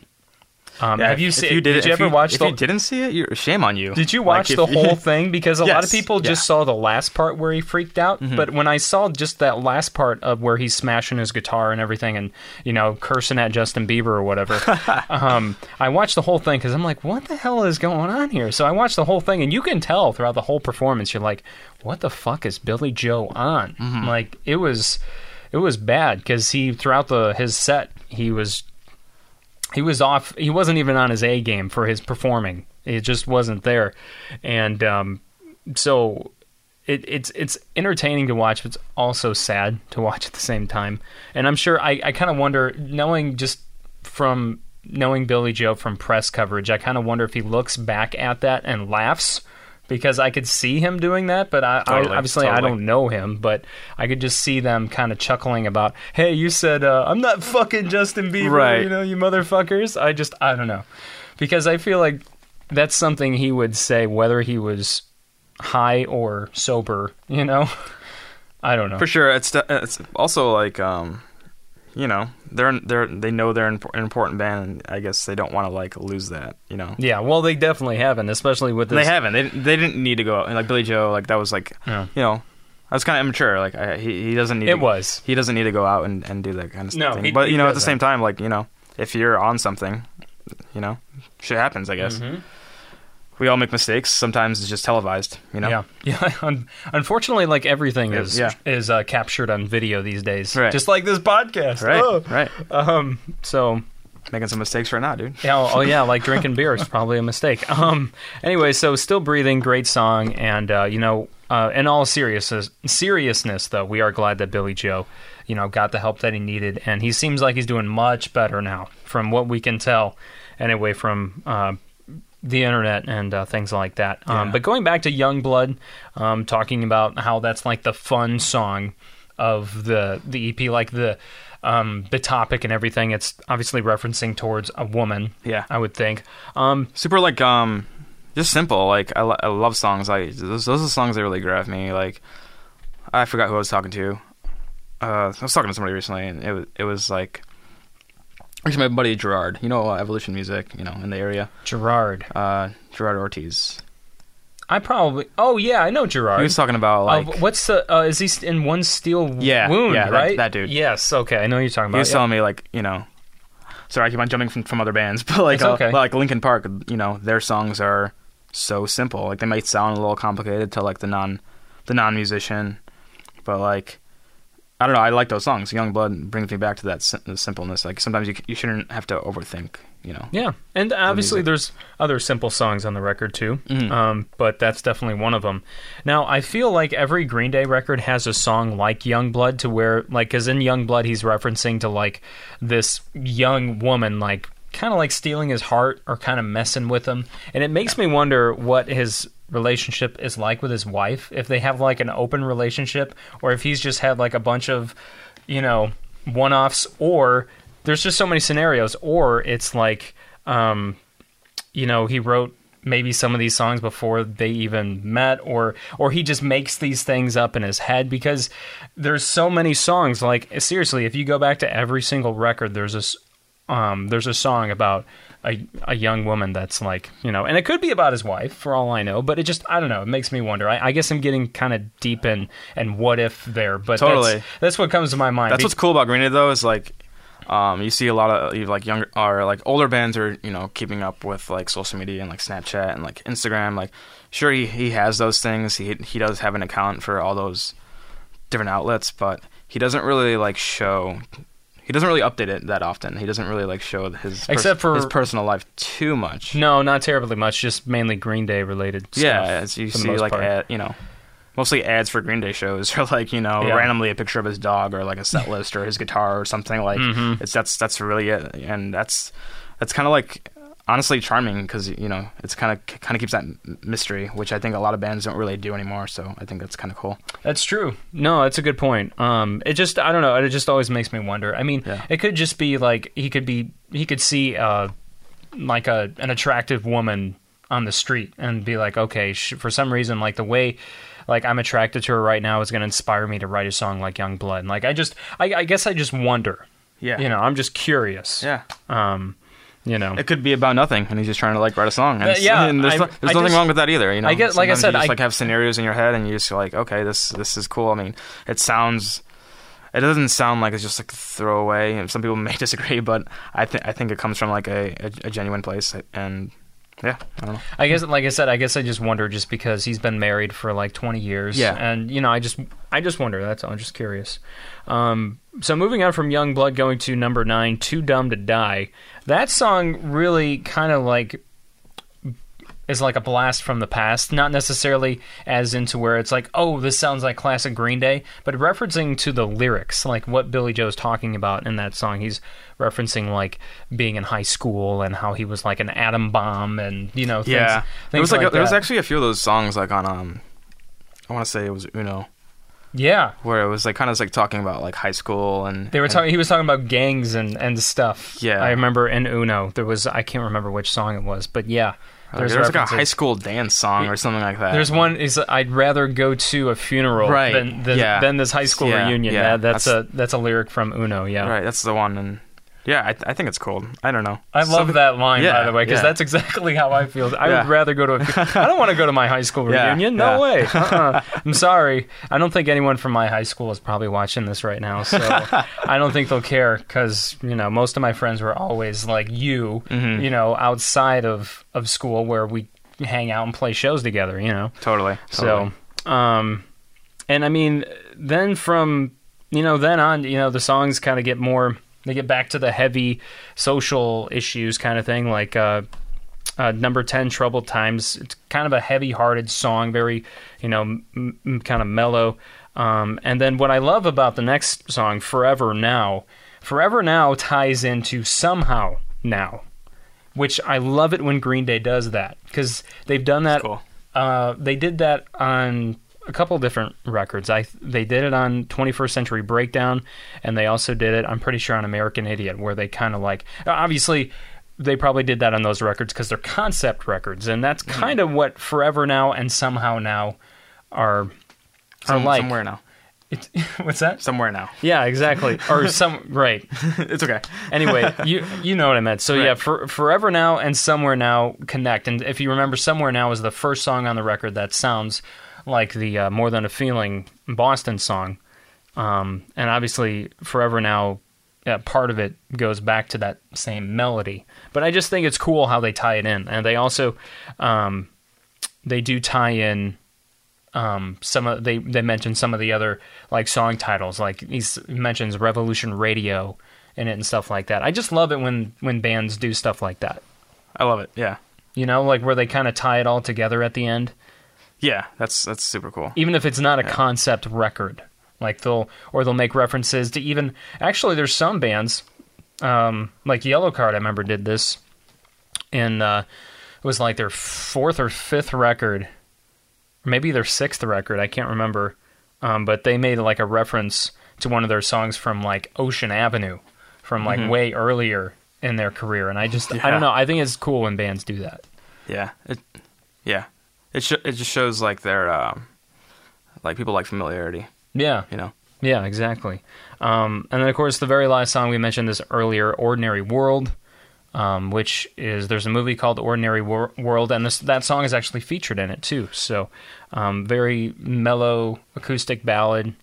Um, Yeah, have you seen? you did, it- you ever watch If the? you didn't see it, you're shame on you. Did you watch if the you- whole thing? Because a lot of people just yeah. Mm-hmm. saw the last part where he freaked out. But when I saw just that last part of where he's smashing his guitar and everything and, you know, cursing at Justin Bieber or whatever, um, I watched the whole thing because I'm like, what the hell is going on here? So I watched the whole thing and you can tell throughout the whole performance, you're like, what the fuck is Billie Joe on? Mm-hmm. Like, it was. It was bad because he throughout the his set he was he was off. He wasn't even on his A game for his performing. It just wasn't there, and um, so it, it's it's entertaining to watch, but it's also sad to watch at the same time. And I'm sure I, I kind of wonder, knowing just from knowing Billie Joe from press coverage, I kind of wonder if he looks back at that and laughs. Because I could see him doing that, but I, Totally, I obviously I don't know him, but I could just see them kind of chuckling about, "Hey, you said uh, I'm not fucking Justin Bieber, Right. you know, you motherfuckers." I just I don't know, because I feel like that's something he would say whether he was high or sober. You know, I don't know. For sure, it's it's also like um, you know, they're they're they know they're an an important band, and I guess they don't want to like lose that. You know, Yeah, well, they definitely haven't, especially with this. they haven't. They they didn't need to go out and like Billie Joe. Like that was like Yeah. you know, I was kind of immature. Like I, he he doesn't need. It to, was. He doesn't need to go out and, and do that kind of No, thing. he- but he you know, at the same time, like you know, if you're on something, you know, shit happens. I guess Mm-hmm. We all make mistakes. Sometimes it's just televised. You know. Yeah, yeah. Un- unfortunately, like everything is Yeah. is uh, captured on video these days, Right. just like this podcast. Right. Oh. Right. Um. So Making some mistakes right now, dude. Yeah, oh, oh, yeah, like drinking beer is probably a mistake. Um, anyway, so still breathing, great song, and uh, you know, uh, in all seriousness, seriousness though, we are glad that Billie Joe, you know, got the help that he needed, and he seems like he's doing much better now, from what we can tell, anyway, from. The internet and uh, things like that. Um, Yeah. But going back to Youngblood, um, talking about how that's like the fun song of the the EP, like the um, the topic and everything. It's obviously referencing towards a woman. Yeah. I would think. Um, super like um just simple like i, lo- I love songs like those, those are songs that really grab me like i forgot who i was talking to uh i was talking to somebody recently and it was it was like actually my buddy gerard you know uh, evolution music you know in the area Gerard. uh gerard ortiz I probably. Oh yeah, I know Gerard. he was talking about like Uh, what's the? Uh, is he in one steel Yeah, wound? yeah, that- right. that dude. Yes. Okay, I know you're talking about. he was yeah. telling me like you know sorry i keep on jumping from, from other bands but like uh, okay. like linkin park you know their songs are so simple like they might sound a little complicated to like the non the non musician but like i don't know i like those songs young blood brings me back to that sim- the simpleness like sometimes you, c- you shouldn't have to overthink you know Yeah, and obviously music. there's other simple songs on the record too, Mhm. um, but that's definitely one of them. Now I feel like every Green Day record has a song like Young Blood to where, like, because in Young Blood he's referencing to like this young woman, like kind of like stealing his heart or kind of messing with him, and it makes me wonder what his relationship is like with his wife, if they have like an open relationship, or if he's just had like a bunch of, you know, one-offs, or there's just so many scenarios, or it's like, um, you know, he wrote maybe some of these songs before they even met, or or he just makes these things up in his head because there's so many songs. Like seriously, if you go back to every single record, there's this um, there's a song about a, a young woman that's like, you know, and it could be about his wife for all I know, but it just, I don't know, it makes me wonder. I, I guess I'm getting kind of deep in and what if there, but Totally. that's, that's what comes to my mind. That's what's cool about Green Day though is like um, you see a lot of you- like younger or like older bands are you know keeping up with like social media and like Snapchat and like Instagram. Like sure he he has those things. He he does have an account for all those different outlets, but he doesn't really like show. He doesn't really update it that often. He doesn't really like show his Except for- his personal life too much. No, not terribly much, just mainly Green Day related stuff. yeah, as you see like ad, you know. Mostly ads for Green Day shows, or like you know, Yeah. randomly a picture of his dog, or like a set list, or his guitar, or something like. Mhm. It's that's that's really it, and that's that's kind of like honestly charming because you know it's kind of kind of keeps that m- mystery, which I think a lot of bands don't really do anymore. So I think that's kind of cool. That's true. No, that's a good point. Um, it just I don't know. It just always makes me wonder. I mean, Yeah. it could just be like he could be he could see uh, like a an attractive woman on the street and be like, okay, sh- for some reason, like the way like I'm attracted to her right now is going to inspire me to write a song like Young Blood. And, like I just I, I guess I just wonder. Yeah, You know, I'm just curious. yeah. Um, you know. It could be about nothing, and he's just trying to like write a song. And, Uh, yeah, and there's, I- there's I nothing just- wrong with that either. You know, I get- like I said, you just I- like have scenarios in your head, and you just like, okay, this this is cool. I mean, it sounds. It doesn't sound like it's just like throwaway. and Some people may disagree, but I think I think it comes from like a, a, a genuine place, and yeah, I don't know. I guess, like I said, I guess I just wonder just because he's been married for like 20 years. Yeah. And, you know, I just, I just wonder. That's all. I'm just curious. Um, so moving on from Young Blood going to number nine, Too Dumb to Die. That song really kind of like is like a blast from the past, not necessarily as into where it's like, oh, this sounds like classic Green Day, but referencing to the lyrics, like what Billie Joe's talking about in that song. He's referencing like being in high school and how he was like an atom bomb and you know, things, yeah, things there was like, like a, there was actually a few of those songs like on um, I want to say it was Uno, yeah. where it was like kind of like talking about like high school and They were talking. He was talking about gangs and, and stuff. Yeah. I remember in Uno there was I can't remember which song it was, but yeah, Like, there's like a high school dance song or something like that. There's one is I'd rather go to a funeral Right, than than, yeah. than this high school Yeah, reunion. yeah, Yeah, that's, that's- a that's a lyric from Uno. Yeah, Right, that's the one, and yeah, I, I think it's cold. I don't know. I love Some- that line by the way because yeah. that's exactly how I feel. I Yeah. would rather go to. A, I don't want to go to my high school Yeah, reunion. No yeah. way. Uh-uh. I'm sorry. I don't think anyone from my high school is probably watching this right now, so I don't think they'll care because you know most of my friends were always like you, Mhm. you know, outside of of school where we hang out and play shows together. You know. Totally. totally. So, um, and I mean, then from you know then on, you know, the songs kind of get more. They get back to the heavy social issues kind of thing, like uh, uh, number ten, "Troubled Times." It's kind of a heavy-hearted song, very you know, m- m- kind of mellow. Um, and then what I love about the next song, "Forever Now," "Forever Now" ties into somehow now. Which I love it when Green Day does that because they've done that cool. uh, they did that on a couple different records. I they did it on 21st Century Breakdown, and they also did it. I'm pretty sure on American Idiot, where they kind of like obviously they probably did that on those records because they're concept records, and that's Mm-hmm. kind of what Forever Now and Somehow Now are are Some, like. somewhere now. It's, what's that? Somewhere now. Yeah, exactly. Or some right. it's okay. Anyway, you you know what I meant. So yeah, for, Forever Now and Somewhere Now connect. And if you remember, Somewhere Now is the first song on the record that sounds like the uh, More Than a Feeling Boston song. Um, and obviously, Forever Now, uh, part of it goes back to that same melody. But I just think it's cool how they tie it in, and they also um, they do tie in um, some of they they mention some of the other like song titles like he mentions Revolution Radio in it and stuff like that. I just love it when when bands do stuff like that. I love it. Yeah. You know, like where they kind of tie it all together at the end, Yeah, that's that's super cool. even if it's not a concept record. Like they'll or they'll make references to even actually there's some bands um, like Yellowcard I remember did this in uh, it was like their fourth or fifth record maybe their sixth record I can't remember um, but they made like a reference to one of their songs from like Ocean Avenue from like way earlier in their career and I just I don't know I think it's cool when bands do that Yeah. It. Yeah. It sh- it just shows like their um, like people like familiarity. yeah You know. Yeah, exactly. Um, and then, of course, the very last song we mentioned this earlier, "Ordinary World," um, which is there's a movie called "Ordinary Wor- World," and this that song is actually featured in it too. So, um, very mellow acoustic ballad.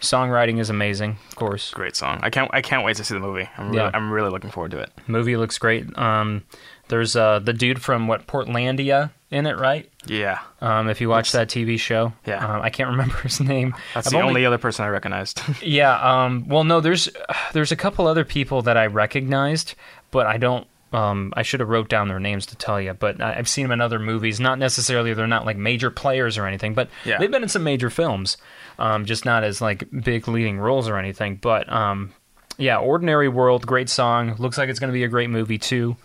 Songwriting is amazing, of course. Great song. I can't I can't wait to see the movie. I'm really, Yeah. I'm really looking forward to it. Movie looks great. Um, there's uh, the dude from what Portlandia in it, right? Yeah. Um, if you watch that TV show, Yeah. um, I can't remember his name. That's I've the only other person I recognized. Yeah. Um, well, no. There's there's a couple other people that I recognized, but I don't. Um, I should have wrote down their names to tell you, but I- I've seen them in other movies. Not necessarily they're not like major players or anything, but Yeah. they've been in some major films, um, just not as like big leading roles or anything. But um, yeah, Ordinary World, great song. Looks like it's going to be a great movie too.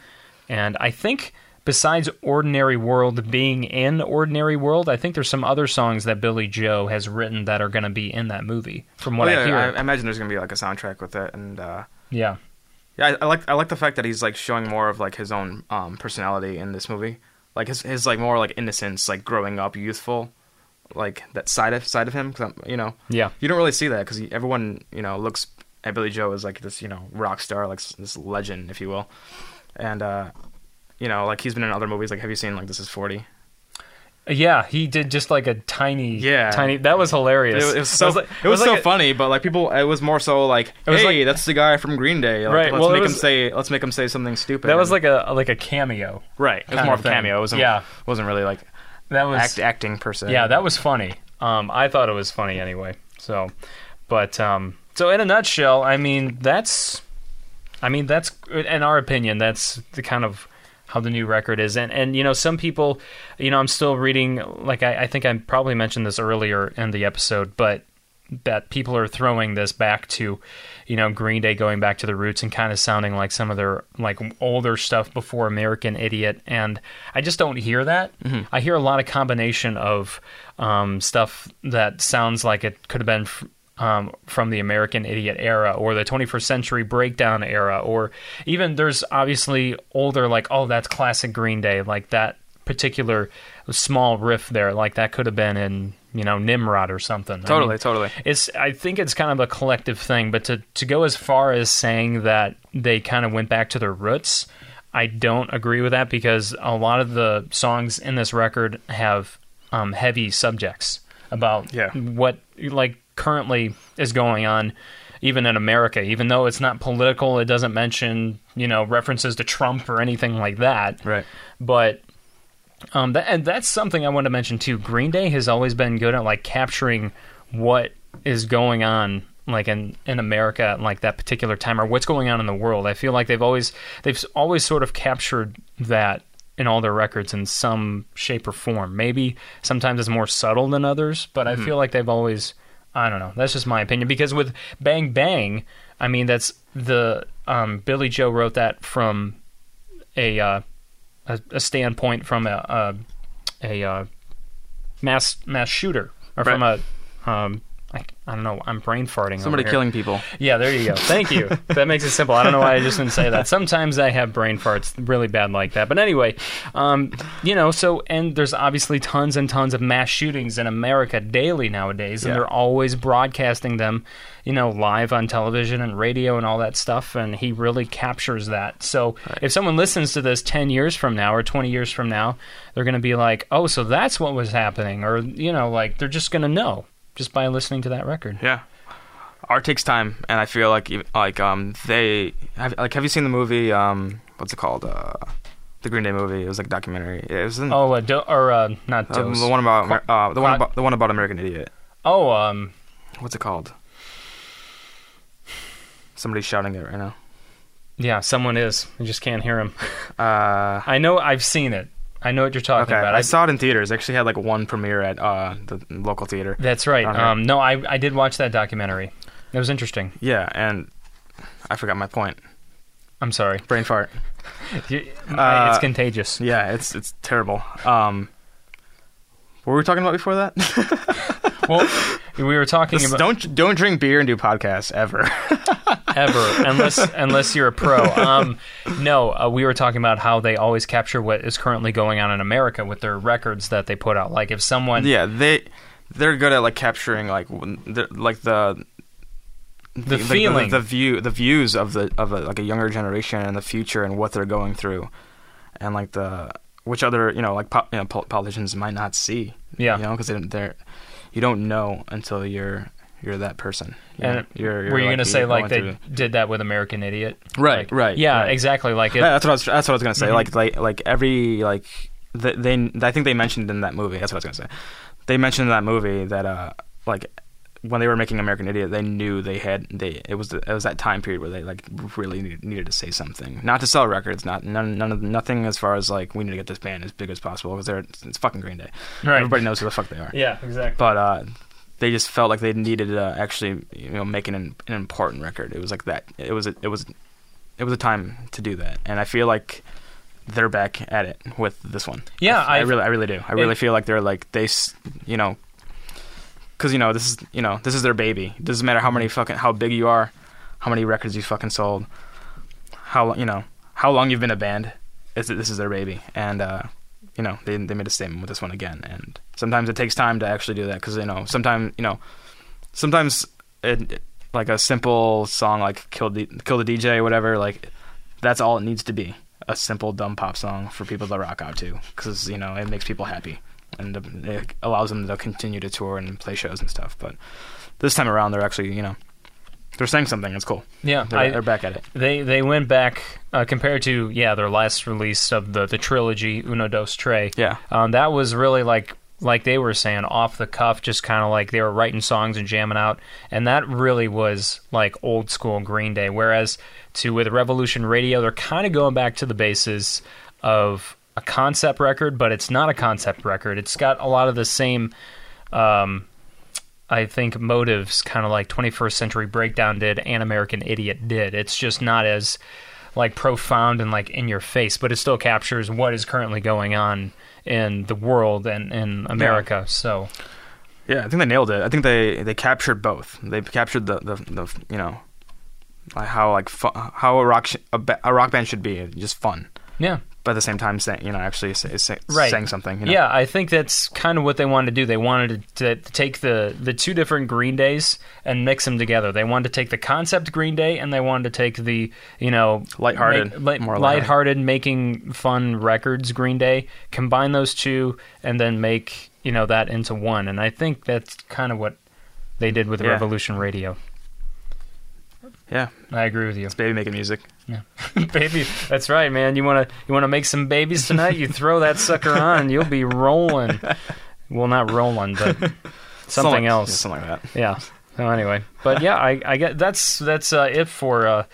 And I think besides Ordinary World being in Ordinary World, I think there's some other songs that Billie Joe has written that are going to be in that movie. From what Oh, yeah, I hear, I, I imagine there's gonna be like a soundtrack with it, and uh, yeah. yeah, I, I like I like the fact that he's like showing more of like his own um, personality in this movie, like his his like more like innocence, like growing up, youthful, like that side of side of him. 'Cause, you know, Yeah. you don't really see that because everyone you know looks at Billie Joe as like this you know rock star, like this legend, if you will, and uh, you know like he's been in other movies. Like, have you seen like This Is Forty? Yeah, he did just like a tiny, Yeah. tiny. That was It, hilarious. was- it was so like- it was, so like a- funny, but like people, it was more so like, It was hey, like- that's the guy from Green Day. Like, Right, Let's well, it make him say, let's make him say something stupid. That was like a like a cameo. right. It was more of of a cameo. It wasn't. Yeah. wasn't really like That was act, acting per se. yeah, that was funny. Um, I thought it was funny anyway. So, but um, so in a nutshell, I mean that's, I mean that's in our opinion that's the kind of how the new record is, and and you know some people, you know I'm still reading like I, I think I probably mentioned this earlier in the episode, but that people are throwing this back to, you know, Green Day going back to the roots and kind of sounding like some of their like older stuff before American Idiot, and I just don't hear that. I hear a lot of combination of um, stuff that sounds like it could have been. F- um, from the American Idiot era or the 21st Century Breakdown era, or even there's obviously older, like, oh, that's classic Green Day, like that particular small riff there, like that could have been in, you know, Nimrod or something. I mean, totally, totally. it's I think it's kind of a collective thing, but to to go as far as saying that they kind of went back to their roots, I don't agree with that because a lot of the songs in this record have um, heavy subjects about Yeah. what like currently is going on even in America even though it's not political it doesn't mention you know references to Trump or anything like that Right. but um, that, and that's something I want to mention too. Green Day has always been good at like capturing what is going on, like in in America, at, like that particular time, or what's going on in the world. I feel like they've always they've always sort of captured that in all their records in some shape or form. Maybe sometimes it's more subtle than others, but I feel like they've always. I don't know. That's just my opinion. Because with Bang Bang, I mean that's the um, Billie Joe wrote that from a uh, a, a standpoint from a a, a uh, mass mass shooter or from a um, I, I don't know. I'm brain farting. over Somebody killing people. Yeah, there you go. Thank you. that makes it simple. I don't know why I just didn't say that. Sometimes I have brain farts really bad like that. But anyway, um, you know, so and there's obviously tons and tons of mass shootings in America daily nowadays, and Yeah. they're always broadcasting them, you know, live on television and radio and all that stuff. And he really captures that. So if someone listens to this 10 years from now or 20 years from now, they're going to be like, oh, so that's what was happening, or you know, like they're just going to know just by listening to that record. Yeah. Art takes time, and I feel like like um they have, like have you seen the movie um what's it called uh the Green Day movie? It was like a documentary. It was in, Oh, uh, do- or uh, not uh, the one about uh, the one about the one about American Idiot. Oh, um, What's it called? Somebody's shouting it right now. yeah, someone is. I just can't hear him. Uh, I know. I've seen it. I know what you're talking okay, about. I saw it in theaters. I actually had like one premiere at uh the local theater. That's right. Um, no, I I did watch that documentary. It was interesting. Yeah, and I forgot my point. I'm sorry. Brain fart. You- Uh, it's contagious. Yeah, it's it's terrible. Um, what were we talking about before that? Well, we were talking This- about don't don't drink beer and do podcasts ever. ever unless unless you're a pro. Um, no, uh, we were talking about how they always capture what is currently going on in America with their records that they put out. Like if someone, yeah, they they're good at like capturing like when- the- like the The feeling. the, view, the views of the of a, like a younger generation and the future and what they're going through, and like the which other you know like po- you know, politicians might not see. Yeah. you know, because they, they're you don't know until you're you're that person. You And you're, you're were you like, gonna say like they through- did that with American Idiot? Right, Like- right, Yeah, right. exactly. Like it, Yeah, that's what I was. That's what I was gonna say. Mhm. Like, like, like every like th- they. I think they mentioned in that movie. That's what I was gonna say. They mentioned in that movie that uh, like when they were making American Idiot, they knew they had they. It was the, it was that time period where they like really needed, needed to say something, not to sell records, not none, none of nothing as far as like we need to get this band as big as possible because they're it's fucking Green Day. Right. Everybody knows who the fuck they are. yeah, exactly. But uh, they just felt like they needed to actually, you know, make an, an important record. It was like that. It was a, it was it was a time to do that, and I feel like they're back at it with this one. Yeah, I, I really, I really do. I really it- feel like they're like they, s- you know, because you know this is you know this is their baby. It doesn't matter how many fucking how big you are, how many records you fucking sold, how you know how long you've been a band. It's, this is their baby, and uh, you know they they made a statement with this one again. And sometimes it takes time to actually do that because you know sometimes you know sometimes it- like a simple song like kill the kill the DJ or whatever like that's all it needs to be a simple dumb pop song for people to rock out to because you know it makes people happy and it allows them to continue to tour and play shows and stuff. But this time around, they're actually you know they're saying something. It's cool. Yeah, They're, I- they're back at it. They they went back uh, compared to yeah their last release of the the trilogy Uno Dos Tré. Yeah. um, that was really like like they were saying off the cuff, just kind of like they were writing songs and jamming out, and that really was like old school Green Day. Whereas to with Revolution Radio, they're kind of going back to the bases of a concept record, but it's not a concept record. It's got a lot of the same. Um, I think motives kind of like 21st Century Breakdown did and American Idiot did. It's just not as like profound and like in your face, but it still captures what is currently going on in the world and in America. So Yeah, I think they nailed it. I think they they captured both. They captured the the, the you know like how like fu- how a rock sh- a, ba- a rock band should be, just fun, yeah, but at the same time saying you know actually say, say, Right. saying something. You know? yeah, I think that's kind of what they wanted to do. They wanted to, to take the the two different Green Days and mix them together. They wanted to take the concept Green Day and they wanted to take the you know Lighthearted, make- li- more lighthearted, making fun records Green Day. Combine those two and then make you know that into one. And I think that's kind of what they did with Yeah. Revolution Radio. Yeah. I agree with you. It's baby making music. Yeah, baby, that's right, man. You want to you want to make some babies tonight? You throw that sucker on, you'll be rolling. Well, not rolling, but something like- else. yeah, something like that. Yeah. So anyway, but yeah, I, I get that's that's uh, it for uh,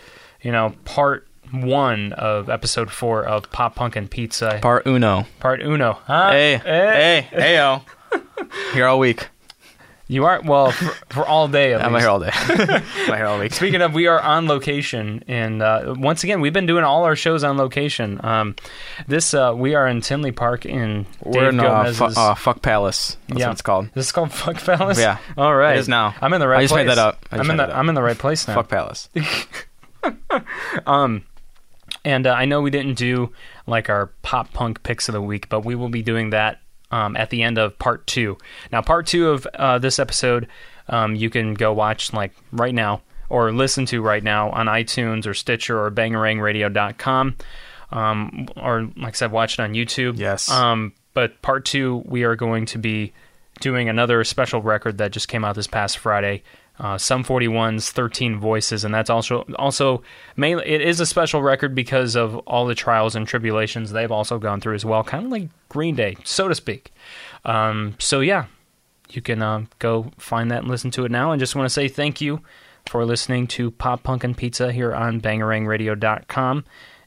you know part one of episode four of Pop Punk and Pizza, Part uno. part uno. Huh? Hey, Eh? hey, hey, yo. Here all week. You are well for, for all day. At I'm least. here all day. I'm here all week. Speaking of, we are on location, and uh, once again, we've been doing all our shows on location. Um, this uh, we are in Tinley Park in We're Dave in uh, fu- uh, Fuck Palace. That's Yeah. what it's called. this is called Fuck Palace. Yeah. all right. It is now. I'm in the right. I just place. made that up. I just I'm in made the up. I'm in the right place now. Fuck Palace. um, And uh, I know we didn't do like our pop punk picks of the week, but we will be doing that um, at the end of part two. Now, part two of uh, this episode, um, you can go watch like right now or listen to right now on iTunes or Stitcher or bangerangradio.com. Um, or like I said, watch it on YouTube. Yes. Um, but part two, we are going to be doing another special record that just came out this past Friday. Uh, Sum 41's 13 Voices, and that's also also mainly it is a special record because of all the trials and tribulations they've also gone through as well, kind of like Green Day, so to speak. Um, so yeah, you can uh, go find that and listen to it now. And just want to say thank you for listening to Pop Punk and Pizza here on bangerangradio.com.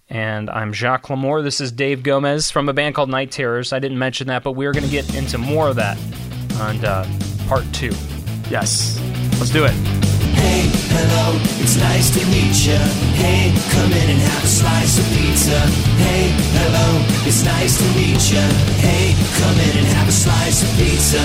And I'm Jacques Lamour. This is Dave Gomez from a band called Night Terrors. I didn't mention that, but we're going to get into more of that on uh, part two. Yes. Let's do it. Hey, hello, it's nice to meet ya. Hey, come in and have a slice of pizza. Hey, hello, it's nice to meet ya. Hey, come in and have a slice of pizza.